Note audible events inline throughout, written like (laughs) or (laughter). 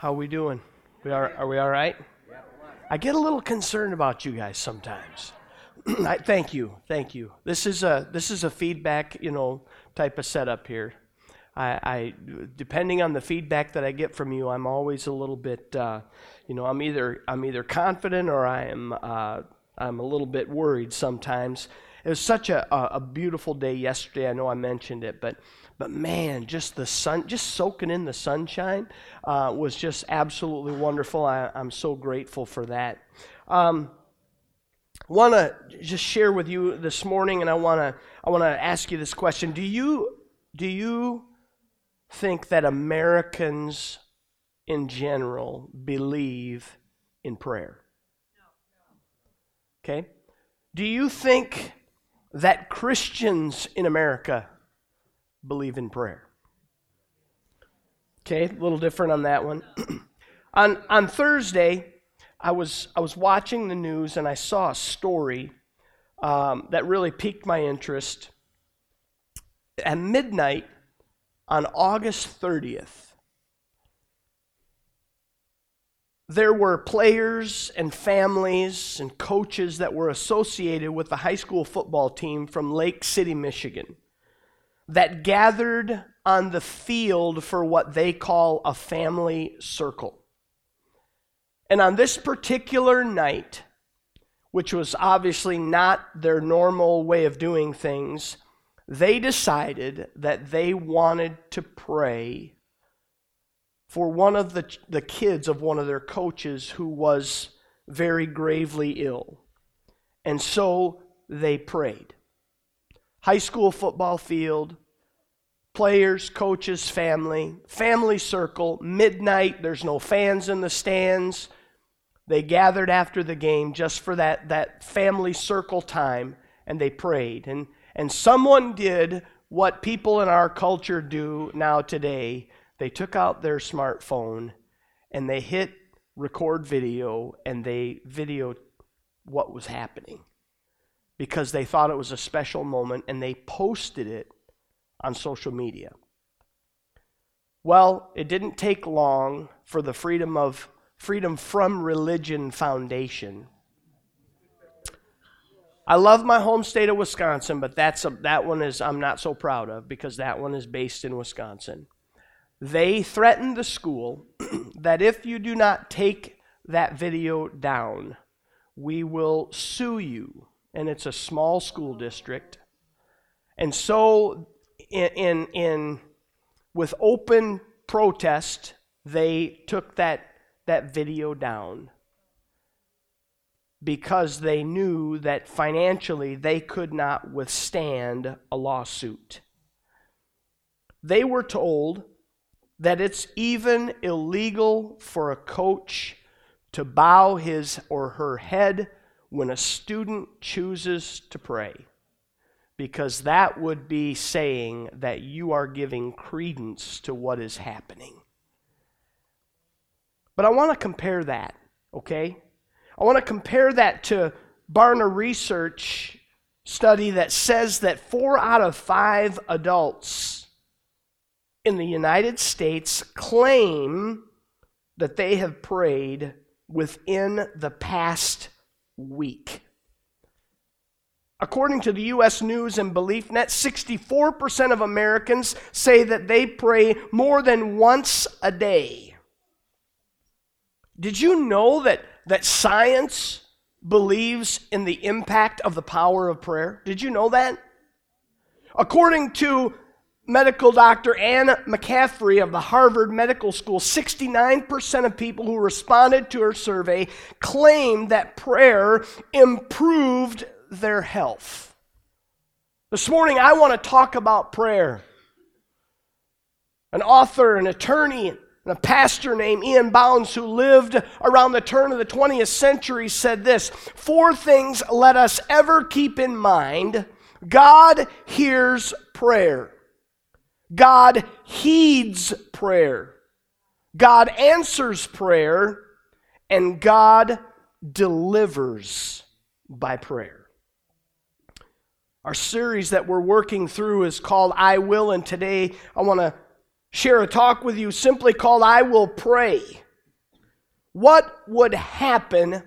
How we doing? We are, are we all right? I get a little concerned about you guys sometimes. (clears throat) I, thank you, thank you. This is a this is a feedback, you know, type of setup here. I, I depending on the feedback that I get from you, I'm always a little bit, uh, you know, I'm either I'm either confident or I am uh, I'm a little bit worried sometimes. It was such a, a, a beautiful day yesterday. I know I mentioned it, but but man, just the sun, just soaking in the sunshine uh, was just absolutely wonderful. I, am so grateful for that. Um, want to just share with you this morning, and I want to I want to ask you this question: Do you do you think that Americans in general believe in prayer? Okay. Do you think that Christians in America believe in prayer. Okay, a little different on that one. (clears throat) on, on Thursday, I was, I was watching the news and I saw a story um, that really piqued my interest. At midnight on August 30th, there were players and families and coaches that were associated with the high school football team from Lake City, Michigan that gathered on the field for what they call a family circle. And on this particular night, which was obviously not their normal way of doing things, they decided that they wanted to pray for one of the, the kids of one of their coaches who was very gravely ill. And so they prayed high school football field, players, coaches, family, family circle, midnight, there's no fans in the stands. They gathered after the game just for that, that family circle time and they prayed. And, and someone did what people in our culture do now today. They took out their smartphone and they hit record video and they videoed what was happening because they thought it was a special moment and they posted it on social media. Well, it didn't take long for the freedom of freedom from religion foundation. I love my home state of Wisconsin, but that's a, that one is I'm not so proud of because that one is based in Wisconsin. They threatened the school (clears throat) that if you do not take that video down, we will sue you and it's a small school district. And so, in, in, in with open protest, they took that, that video down because they knew that financially they could not withstand a lawsuit. They were told that it's even illegal for a coach to bow his or her head when a student chooses to pray, because that would be saying that you are giving credence to what is happening. But I want to compare that, okay? I want to compare that to Barna Research study that says that four out of five adults in the United States claim that they have prayed within the past week. According to the U.S. News and Beliefnet, 64% of Americans say that they pray more than once a day. Did you know that, that science believes in the impact of the power of prayer? Did you know that? According to medical doctor Anne McCaffrey of the Harvard Medical School, 69% of people who responded to her survey claimed that prayer improved their health. This morning, I want to talk about prayer. An author, an attorney, and a pastor named E.M. Bounds, who lived around the turn of the 20th century, said this Four things let us ever keep in mind God hears prayer. God heeds prayer, God answers prayer, and God delivers by prayer. Our series that we're working through is called I Will, and today I want to share a talk with you simply called I Will Pray. What would happen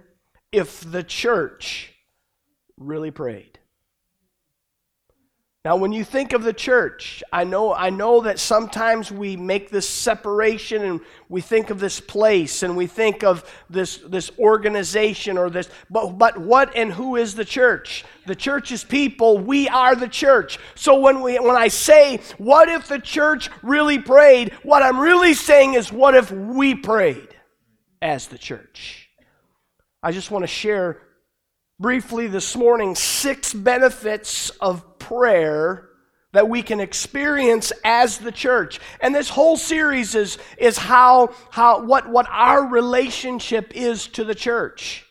if the church really prayed? Now, when you think of the church, I know, I know that sometimes we make this separation and we think of this place and we think of this, this organization or this, but, but what and who is the church? The church is people. We are the church. So when, we, when I say, what if the church really prayed? What I'm really saying is, what if we prayed as the church? I just want to share briefly this morning six benefits of prayer that we can experience as the church. And this whole series is, is how, how what, what our relationship is to the church.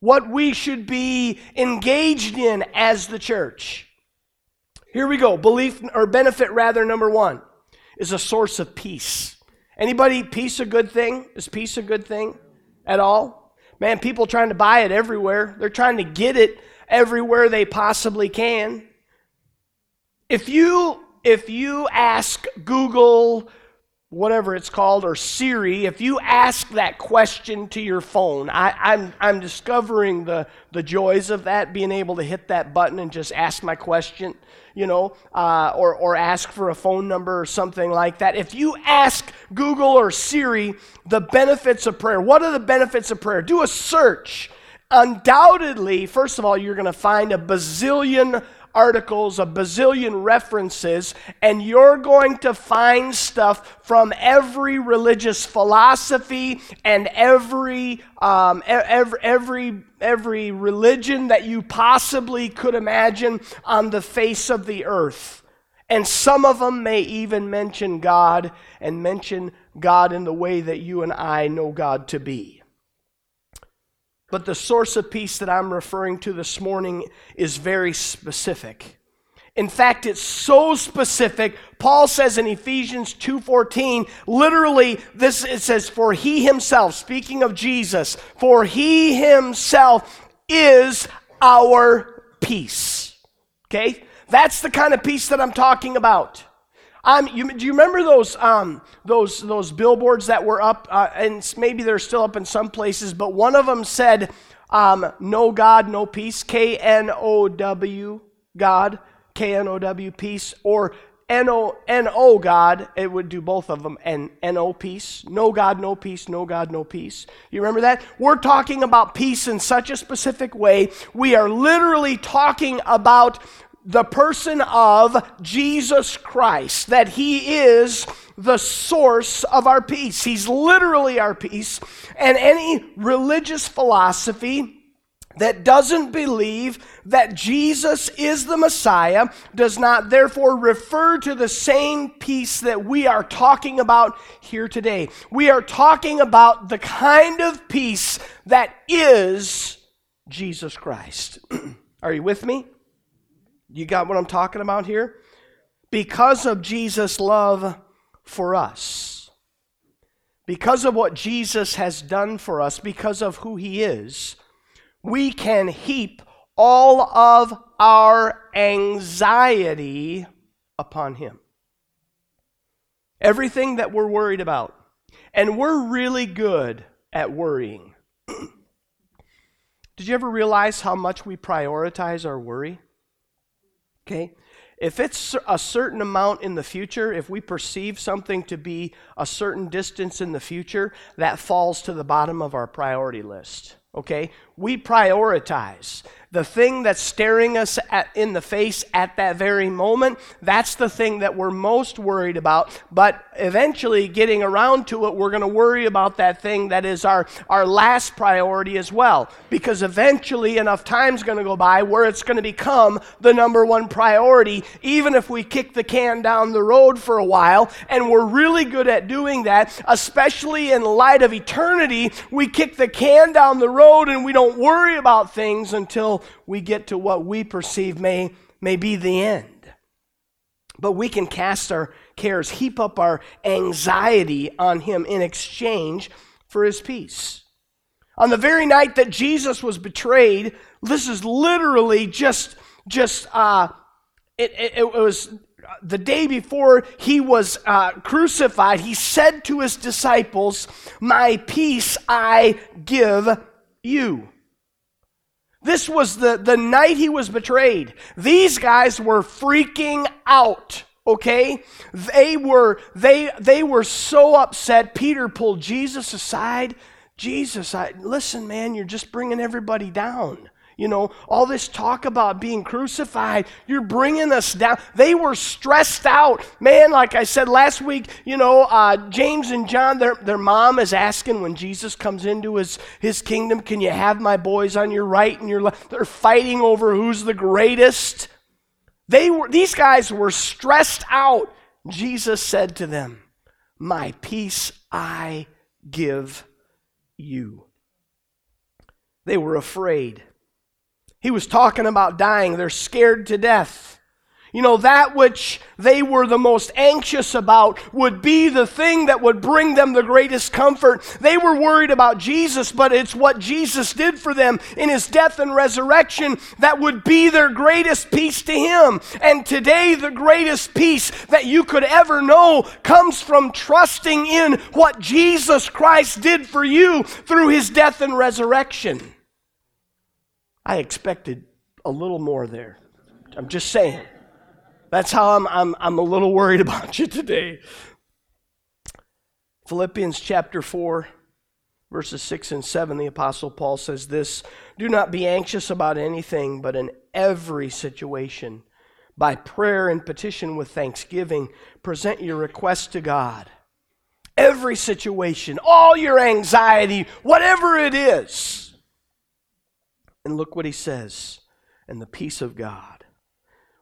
What we should be engaged in as the church. Here we go. Belief or benefit rather number 1 is a source of peace. Anybody peace a good thing? Is peace a good thing at all? Man, people trying to buy it everywhere. They're trying to get it everywhere they possibly can. If you if you ask Google whatever it's called or Siri, if you ask that question to your phone, I, I'm I'm discovering the the joys of that, being able to hit that button and just ask my question, you know, uh, or or ask for a phone number or something like that. If you ask Google or Siri the benefits of prayer, what are the benefits of prayer? Do a search. Undoubtedly, first of all, you're going to find a bazillion articles, a bazillion references, and you're going to find stuff from every religious philosophy and every, um, every, every, every religion that you possibly could imagine on the face of the earth. And some of them may even mention God and mention God in the way that you and I know God to be. But the source of peace that I'm referring to this morning is very specific. In fact, it's so specific. Paul says in Ephesians 2:14, literally this it says for he himself, speaking of Jesus, for he himself is our peace. Okay? That's the kind of peace that I'm talking about. Um, you, do you remember those, um, those, those billboards that were up? Uh, and maybe they're still up in some places, but one of them said, um, No God, no peace. K N O W, God. K N O W, peace. Or N O N O God, it would do both of them, and N O peace. No God, no peace, no God, no peace. You remember that? We're talking about peace in such a specific way. We are literally talking about the person of Jesus Christ, that He is the source of our peace. He's literally our peace. And any religious philosophy that doesn't believe that Jesus is the Messiah does not therefore refer to the same peace that we are talking about here today. We are talking about the kind of peace that is Jesus Christ. (clears throat) are you with me? You got what I'm talking about here? Because of Jesus' love for us, because of what Jesus has done for us, because of who he is, we can heap all of our anxiety upon him. Everything that we're worried about. And we're really good at worrying. (clears throat) Did you ever realize how much we prioritize our worry? Okay? If it's a certain amount in the future, if we perceive something to be a certain distance in the future, that falls to the bottom of our priority list. Okay? We prioritize the thing that's staring us at, in the face at that very moment, that's the thing that we're most worried about. But eventually, getting around to it, we're going to worry about that thing that is our, our last priority as well. Because eventually, enough time's going to go by where it's going to become the number one priority, even if we kick the can down the road for a while. And we're really good at doing that, especially in light of eternity. We kick the can down the road and we don't worry about things until we get to what we perceive may, may be the end. But we can cast our cares, heap up our anxiety on Him in exchange for His peace. On the very night that Jesus was betrayed, this is literally just, just, uh, it, it, it was the day before he was uh, crucified, he said to his disciples, My peace I give you. This was the, the night he was betrayed. These guys were freaking out. Okay? They were they they were so upset. Peter pulled Jesus aside. Jesus, I listen, man, you're just bringing everybody down. You know, all this talk about being crucified, you're bringing us down. They were stressed out. Man, like I said last week, you know, uh, James and John, their, their mom is asking when Jesus comes into his, his kingdom, can you have my boys on your right and your left? They're fighting over who's the greatest. They were, these guys were stressed out. Jesus said to them, My peace I give you. They were afraid. He was talking about dying. They're scared to death. You know, that which they were the most anxious about would be the thing that would bring them the greatest comfort. They were worried about Jesus, but it's what Jesus did for them in his death and resurrection that would be their greatest peace to him. And today, the greatest peace that you could ever know comes from trusting in what Jesus Christ did for you through his death and resurrection. I expected a little more there. I'm just saying. That's how I'm, I'm, I'm a little worried (laughs) about you today. Philippians chapter 4, verses 6 and 7, the Apostle Paul says this Do not be anxious about anything, but in every situation, by prayer and petition with thanksgiving, present your requests to God. Every situation, all your anxiety, whatever it is. And look what he says, and the peace of God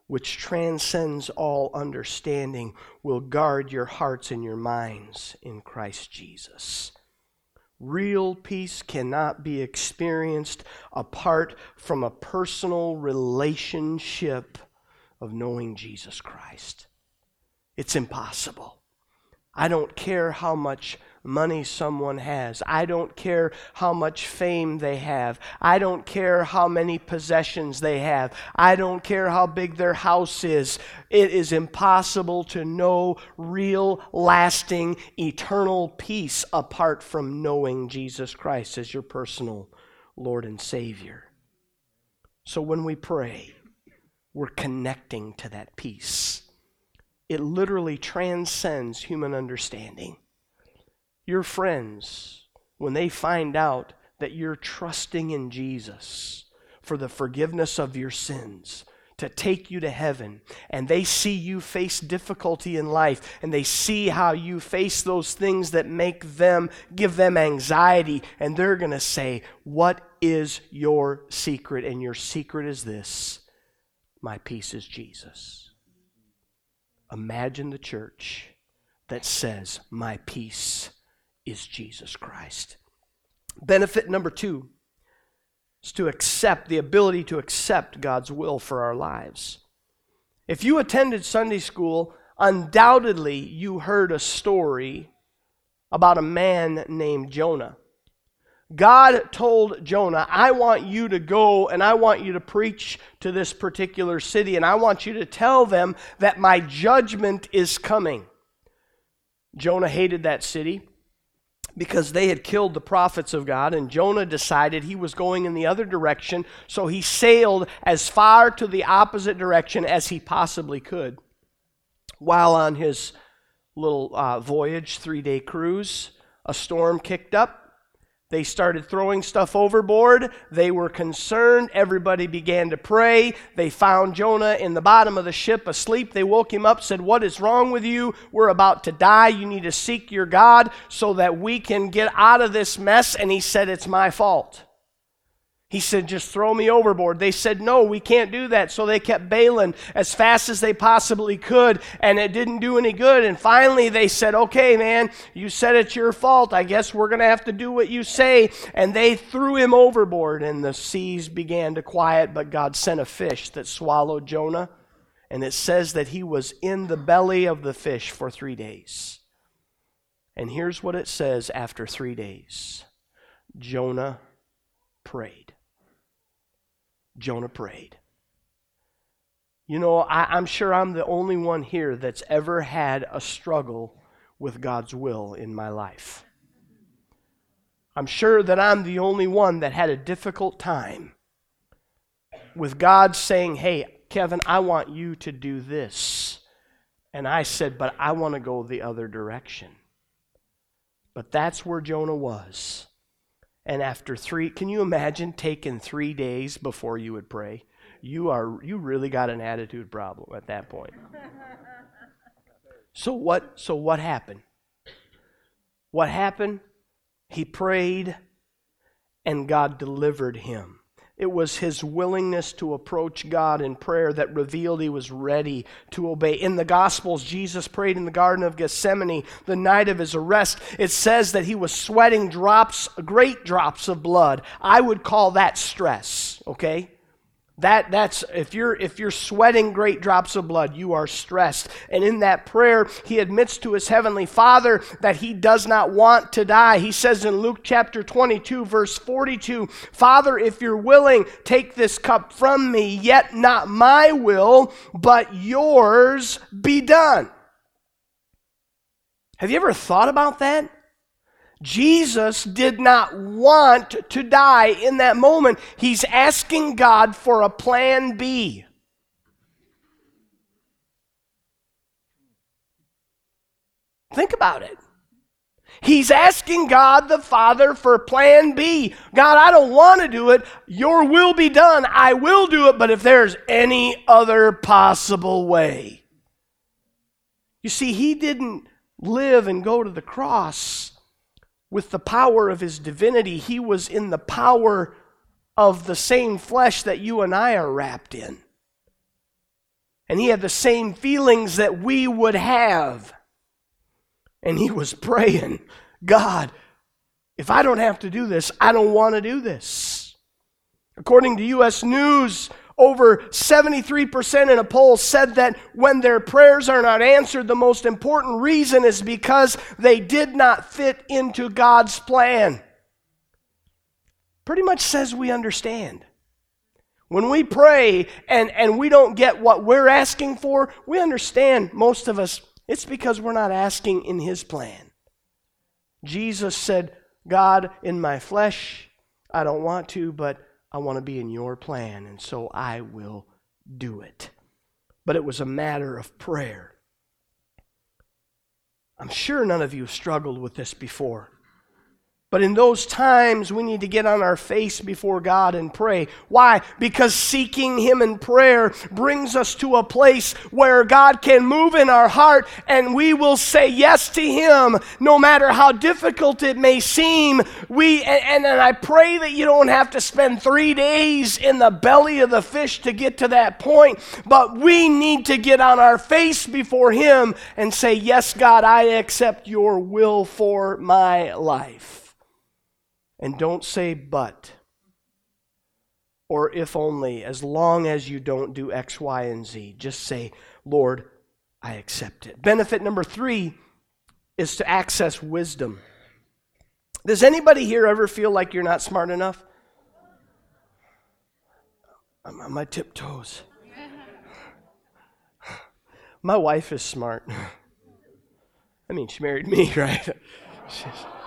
which transcends all understanding, will guard your hearts and your minds in Christ Jesus. Real peace cannot be experienced apart from a personal relationship of knowing Jesus Christ. It's impossible. I don't care how much money someone has. I don't care how much fame they have. I don't care how many possessions they have. I don't care how big their house is. It is impossible to know real, lasting, eternal peace apart from knowing Jesus Christ as your personal Lord and Savior. So when we pray, we're connecting to that peace. It literally transcends human understanding. Your friends, when they find out that you're trusting in Jesus for the forgiveness of your sins, to take you to heaven, and they see you face difficulty in life, and they see how you face those things that make them, give them anxiety, and they're going to say, What is your secret? And your secret is this My peace is Jesus. Imagine the church that says, My peace is Jesus Christ. Benefit number two is to accept the ability to accept God's will for our lives. If you attended Sunday school, undoubtedly you heard a story about a man named Jonah. God told Jonah, I want you to go and I want you to preach to this particular city, and I want you to tell them that my judgment is coming. Jonah hated that city because they had killed the prophets of God, and Jonah decided he was going in the other direction, so he sailed as far to the opposite direction as he possibly could. While on his little uh, voyage, three day cruise, a storm kicked up. They started throwing stuff overboard. They were concerned. Everybody began to pray. They found Jonah in the bottom of the ship asleep. They woke him up, said, What is wrong with you? We're about to die. You need to seek your God so that we can get out of this mess. And he said, It's my fault. He said, just throw me overboard. They said, no, we can't do that. So they kept bailing as fast as they possibly could, and it didn't do any good. And finally they said, okay, man, you said it's your fault. I guess we're going to have to do what you say. And they threw him overboard, and the seas began to quiet, but God sent a fish that swallowed Jonah. And it says that he was in the belly of the fish for three days. And here's what it says after three days Jonah prayed. Jonah prayed. You know, I, am sure I'm the only one here that's ever had a struggle with God's will in my life. I'm sure that I'm the only one that had a difficult time with God saying, Hey, Kevin, I want you to do this. And I said, But I want to go the other direction. But that's where Jonah was. And after three, can you imagine taking three days before you would pray? You are you really got an attitude problem at that point. So what so what happened? What happened? He prayed and God delivered him. It was his willingness to approach God in prayer that revealed he was ready to obey. In the Gospels, Jesus prayed in the Garden of Gethsemane the night of his arrest. It says that he was sweating drops, great drops of blood. I would call that stress, okay? That, that's if you're if you're sweating great drops of blood, you are stressed. And in that prayer, he admits to his heavenly Father that he does not want to die. He says in Luke chapter 22, verse 42, Father, if you're willing, take this cup from me, yet not my will, but yours be done. Have you ever thought about that? Jesus did not want to die in that moment. He's asking God for a plan B. Think about it. He's asking God the Father for plan B. God, I don't want to do it. Your will be done. I will do it, but if there's any other possible way. You see, he didn't live and go to the cross with the power of his divinity, he was in the power of the same flesh that you and I are wrapped in. And he had the same feelings that we would have. And he was praying, God, if I don't have to do this, I don't want to do this. According to U.S. News, over 73% in a poll said that when their prayers are not answered, the most important reason is because they did not fit into God's plan. Pretty much says we understand. When we pray and, and we don't get what we're asking for, we understand, most of us, it's because we're not asking in His plan. Jesus said, God, in my flesh, I don't want to, but I want to be in your plan, and so I will do it. But it was a matter of prayer. I'm sure none of you have struggled with this before. But in those times, we need to get on our face before God and pray. Why? Because seeking Him in prayer brings us to a place where God can move in our heart and we will say yes to Him no matter how difficult it may seem. We, and, and I pray that you don't have to spend three days in the belly of the fish to get to that point, but we need to get on our face before Him and say, Yes, God, I accept your will for my life. And don't say but or if only, as long as you don't do X, Y, and Z. Just say, Lord, I accept it. Benefit number three is to access wisdom. Does anybody here ever feel like you're not smart enough? I'm on my tiptoes. My wife is smart. (laughs) I mean, she married me, (laughs) right? (laughs)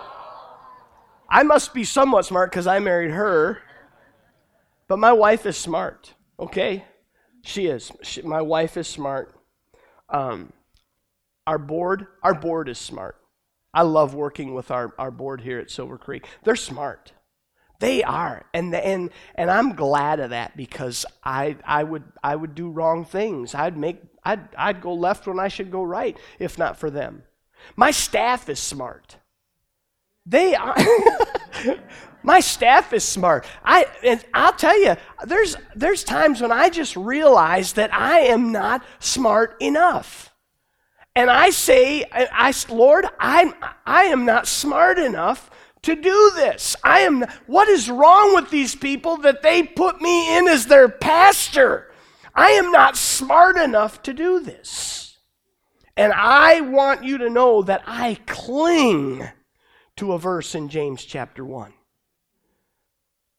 I must be somewhat smart because I married her. But my wife is smart, okay? She is. She, my wife is smart. Um, our board, our board is smart. I love working with our, our board here at Silver Creek. They're smart. They are. And, and, and I'm glad of that because I, I, would, I would do wrong things. I'd, make, I'd, I'd go left when I should go right if not for them. My staff is smart. They are. (laughs) My staff is smart. I and I'll tell you, there's there's times when I just realize that I am not smart enough. And I say, I, Lord, I'm I am not smart enough to do this. I am what is wrong with these people that they put me in as their pastor? I am not smart enough to do this. And I want you to know that I cling to a verse in James chapter 1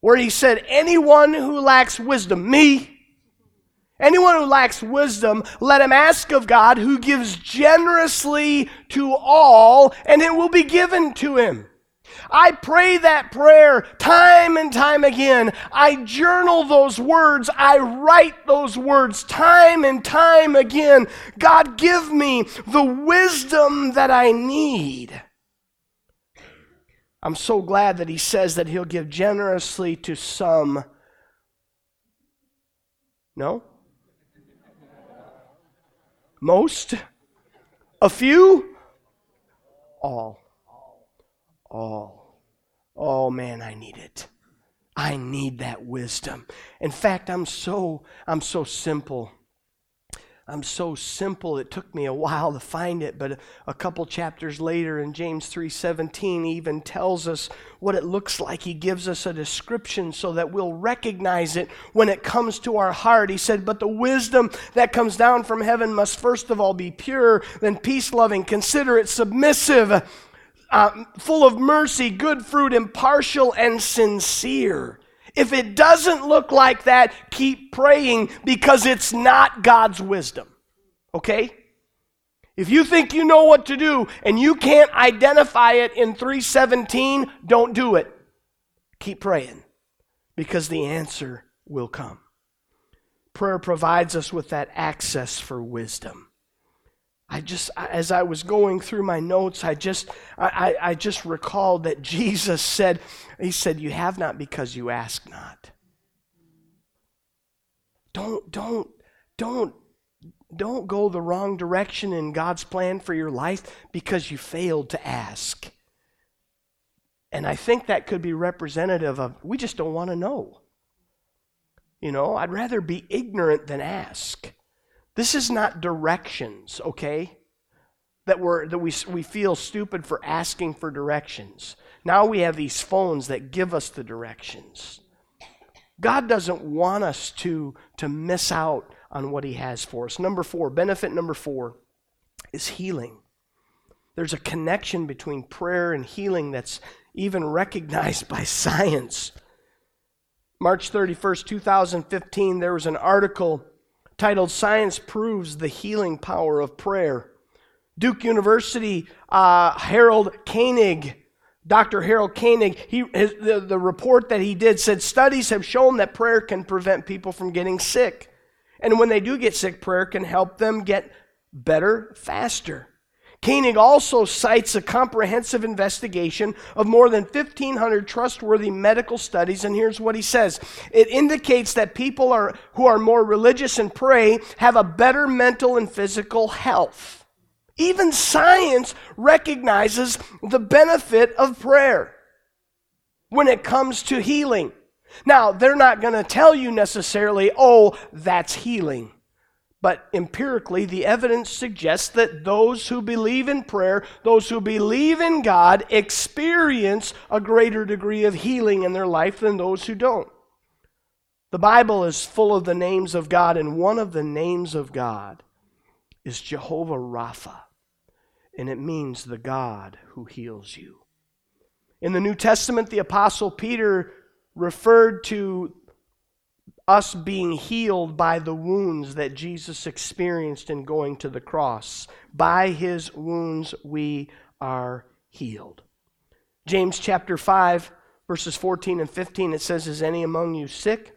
where he said, Anyone who lacks wisdom, me, Anyone who lacks wisdom, let him ask of God, who gives generously to all, and it will be given to him. I pray that prayer time and time again. I journal those words. I write those words time and time again. God, give me the wisdom that I need. I'm so glad that He says that He'll give generously to some. No? Most? A few? All. All. Oh man, I need it. I need that wisdom. In fact, I'm so I'm so simple. I'm so simple. It took me a while to find it, but a couple chapters later in James 3:17 even tells us what it looks like. He gives us a description so that we'll recognize it when it comes to our heart. He said, "But the wisdom that comes down from heaven must first of all be pure, then peace-loving, considerate, submissive, uh, full of mercy, good fruit, impartial and sincere." If it doesn't look like that, keep praying because it's not God's wisdom. Okay? If you think you know what to do and you can't identify it in 317, don't do it. Keep praying because the answer will come. Prayer provides us with that access for wisdom. I just, as I was going through my notes, I just, I, I just recalled that Jesus said, He said, "You have not because you ask not." Don't, don't, don't, don't go the wrong direction in God's plan for your life because you failed to ask. And I think that could be representative of we just don't want to know. You know, I'd rather be ignorant than ask. This is not directions, okay? That, we're, that we, we feel stupid for asking for directions. Now we have these phones that give us the directions. God doesn't want us to, to miss out on what He has for us. Number four, benefit number four is healing. There's a connection between prayer and healing that's even recognized by science. March 31st, 2015, there was an article titled Science Proves the Healing Power of Prayer. Duke University, uh, Harold Koenig, Dr. Harold Koenig, he, his, the, the report that he did said studies have shown that prayer can prevent people from getting sick. And when they do get sick, prayer can help them get better faster. Koenig also cites a comprehensive investigation of more than 1,500 trustworthy medical studies, and here's what he says It indicates that people are, who are more religious and pray have a better mental and physical health. Even science recognizes the benefit of prayer when it comes to healing. Now, they're not going to tell you necessarily, oh, that's healing. But empirically, the evidence suggests that those who believe in prayer, those who believe in God, experience a greater degree of healing in their life than those who don't. The Bible is full of the names of God, and one of the names of God is Jehovah Rapha, and it means the God who heals you. In the New Testament, the Apostle Peter referred to us being healed by the wounds that Jesus experienced in going to the cross. By his wounds, we are healed. James chapter 5, verses 14 and 15, it says, Is any among you sick?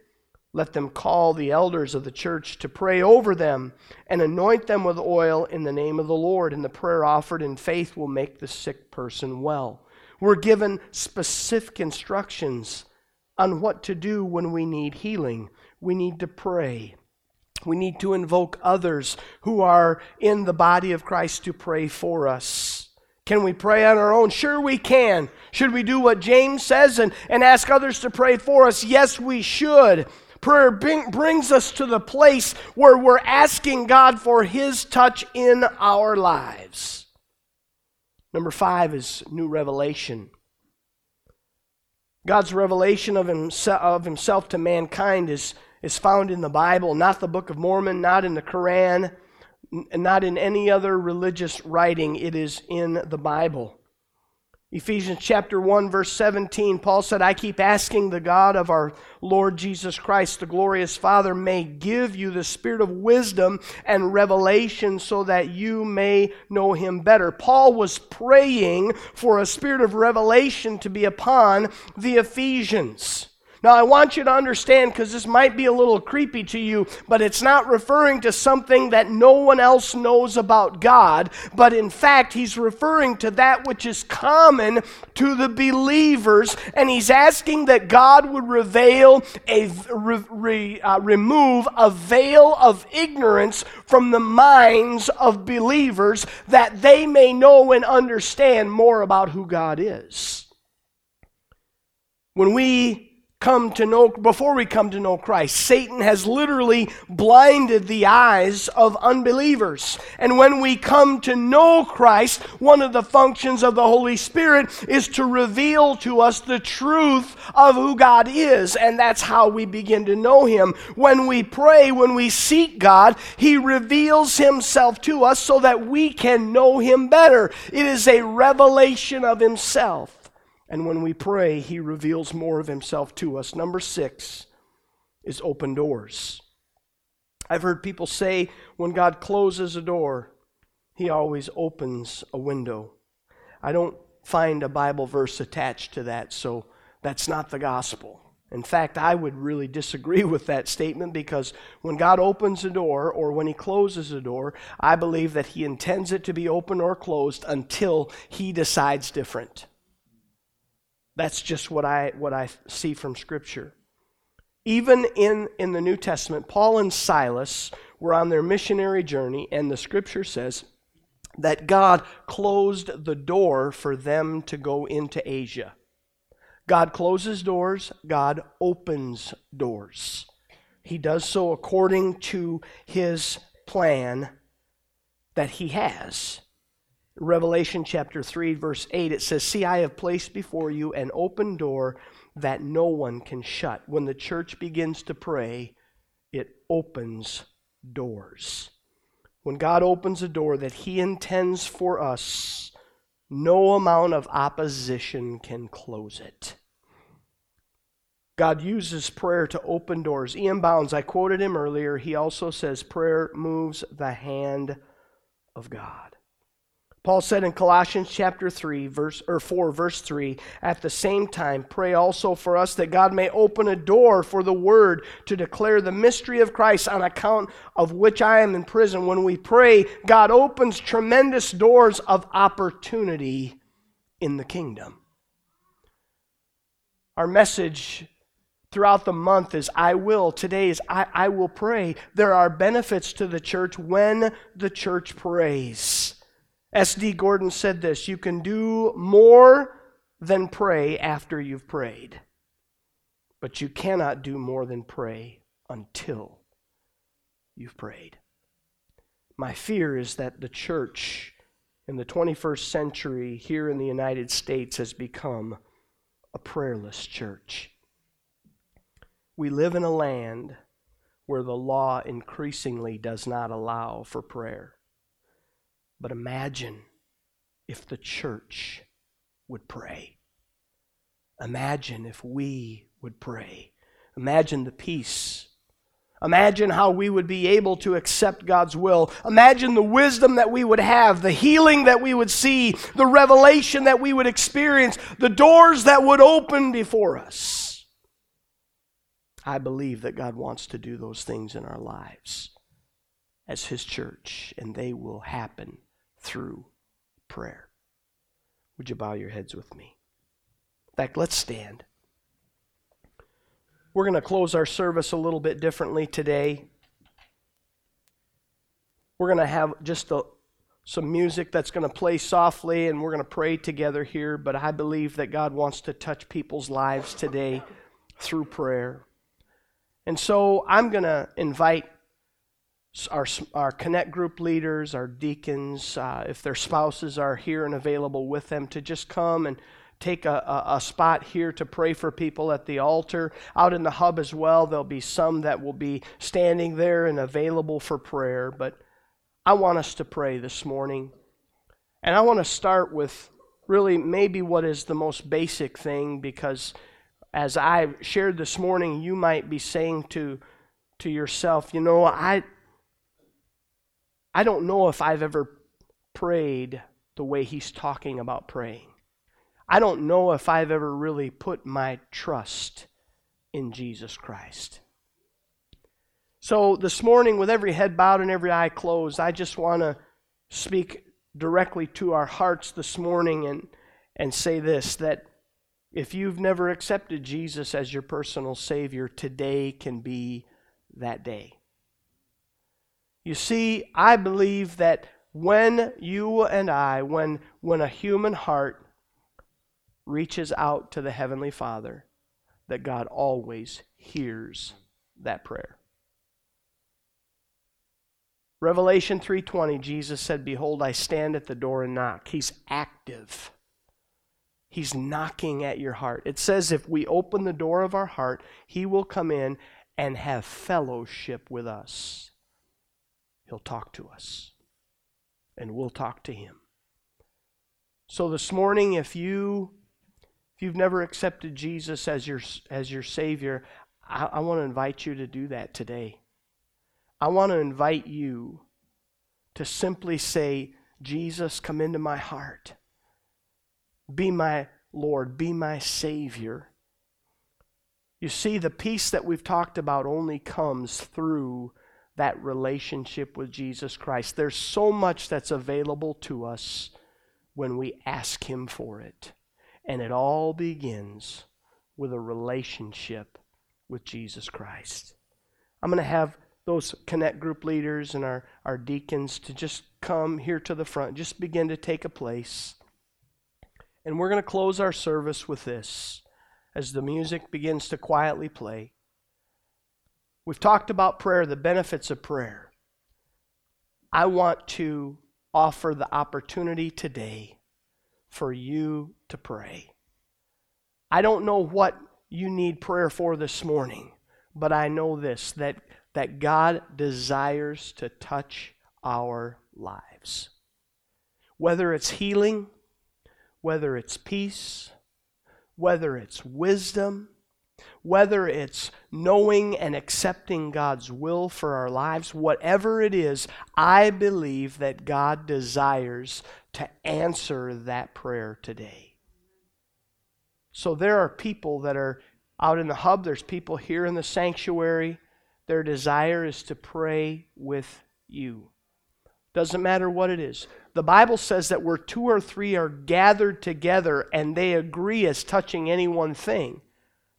Let them call the elders of the church to pray over them and anoint them with oil in the name of the Lord, and the prayer offered in faith will make the sick person well. We're given specific instructions on what to do when we need healing. We need to pray. We need to invoke others who are in the body of Christ to pray for us. Can we pray on our own? Sure, we can. Should we do what James says and, and ask others to pray for us? Yes, we should. Prayer bring, brings us to the place where we're asking God for His touch in our lives. Number five is new revelation. God's revelation of himself, of himself to mankind is, is found in the Bible, not the Book of Mormon, not in the Quran, not in any other religious writing. It is in the Bible. Ephesians chapter 1 verse 17 Paul said I keep asking the God of our Lord Jesus Christ the glorious Father may give you the spirit of wisdom and revelation so that you may know him better. Paul was praying for a spirit of revelation to be upon the Ephesians. Now, I want you to understand because this might be a little creepy to you, but it's not referring to something that no one else knows about God, but in fact, he's referring to that which is common to the believers, and he's asking that God would reveal a re, re, uh, remove a veil of ignorance from the minds of believers that they may know and understand more about who God is. When we come to know before we come to know Christ. Satan has literally blinded the eyes of unbelievers. And when we come to know Christ, one of the functions of the Holy Spirit is to reveal to us the truth of who God is, and that's how we begin to know him. When we pray, when we seek God, he reveals himself to us so that we can know him better. It is a revelation of himself. And when we pray, He reveals more of Himself to us. Number six is open doors. I've heard people say when God closes a door, He always opens a window. I don't find a Bible verse attached to that, so that's not the gospel. In fact, I would really disagree (laughs) with that statement because when God opens a door or when He closes a door, I believe that He intends it to be open or closed until He decides different. That's just what I, what I see from Scripture. Even in, in the New Testament, Paul and Silas were on their missionary journey, and the Scripture says that God closed the door for them to go into Asia. God closes doors, God opens doors. He does so according to his plan that he has. Revelation chapter 3, verse 8, it says, See, I have placed before you an open door that no one can shut. When the church begins to pray, it opens doors. When God opens a door that He intends for us, no amount of opposition can close it. God uses prayer to open doors. E.M. Bounds, I quoted him earlier, he also says prayer moves the hand of God. Paul said in Colossians chapter 3 verse or 4 verse 3 at the same time pray also for us that God may open a door for the word to declare the mystery of Christ on account of which I am in prison when we pray God opens tremendous doors of opportunity in the kingdom Our message throughout the month is I will. Today is I, I will pray. There are benefits to the church when the church prays. S.D. Gordon said this You can do more than pray after you've prayed, but you cannot do more than pray until you've prayed. My fear is that the church in the 21st century here in the United States has become a prayerless church. We live in a land where the law increasingly does not allow for prayer. But imagine if the church would pray. Imagine if we would pray. Imagine the peace. Imagine how we would be able to accept God's will. Imagine the wisdom that we would have, the healing that we would see, the revelation that we would experience, the doors that would open before us. I believe that God wants to do those things in our lives as His church, and they will happen through prayer. Would you bow your heads with me? In fact, let's stand. We're going to close our service a little bit differently today. We're going to have just a, some music that's going to play softly, and we're going to pray together here. But I believe that God wants to touch people's lives today through prayer. And so I'm going to invite our, our connect group leaders, our deacons, uh, if their spouses are here and available with them, to just come and take a, a, a, spot here to pray for people at the altar. Out in the hub as well, there'll be some that will be standing there and available for prayer. But I want us to pray this morning. And I want to start with really maybe what is the most basic thing because as I shared this morning, you might be saying to, to yourself, you know, I, I don't know if I've ever prayed the way he's talking about praying. I don't know if I've ever really put my trust in Jesus Christ. So, this morning, with every head bowed and every eye closed, I just want to speak directly to our hearts this morning and, and say this that if you've never accepted Jesus as your personal Savior, today can be that day. You see, I believe that when you and I, when, when a human heart reaches out to the Heavenly Father, that God always hears that prayer. Revelation 3:20 Jesus said, "Behold, I stand at the door and knock." He's active. He's knocking at your heart. It says if we open the door of our heart, he will come in and have fellowship with us. He'll talk to us and we'll talk to him. So this morning if you if you've never accepted Jesus as your as your savior, I, I want to invite you to do that today. I want to invite you to simply say, Jesus, come into my heart. Be my Lord, be my Savior. You see, the peace that we've talked about only comes through that relationship with Jesus Christ. There's so much that's available to us when we ask Him for it. And it all begins with a relationship with Jesus Christ. I'm going to have those connect group leaders and our, our deacons to just come here to the front, just begin to take a place. And we're going to close our service with this as the music begins to quietly play. We've talked about prayer, the benefits of prayer. I want to offer the opportunity today for you to pray. I don't know what you need prayer for this morning, but I know this that that God desires to touch our lives. Whether it's healing, whether it's peace, whether it's wisdom, whether it's knowing and accepting God's will for our lives, whatever it is, I believe that God desires to answer that prayer today. So there are people that are out in the hub, there's people here in the sanctuary their desire is to pray with you. Doesn't matter what it is. The Bible says that where two or three are gathered together and they agree as touching any one thing,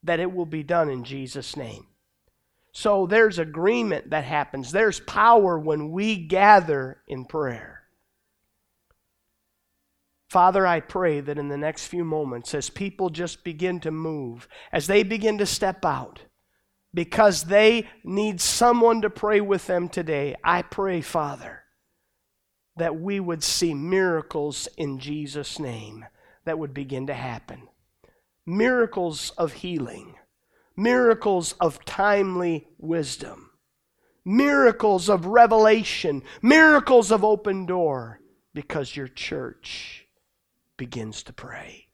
that it will be done in Jesus' name. So there's agreement that happens. There's power when we gather in prayer. Father, I pray that in the next few moments, as people just begin to move, as they begin to step out, because they need someone to pray with them today. I pray, Father, that we would see miracles in Jesus' name that would begin to happen. Miracles of healing, miracles of timely wisdom, miracles of revelation, miracles of open door, because your church begins to pray.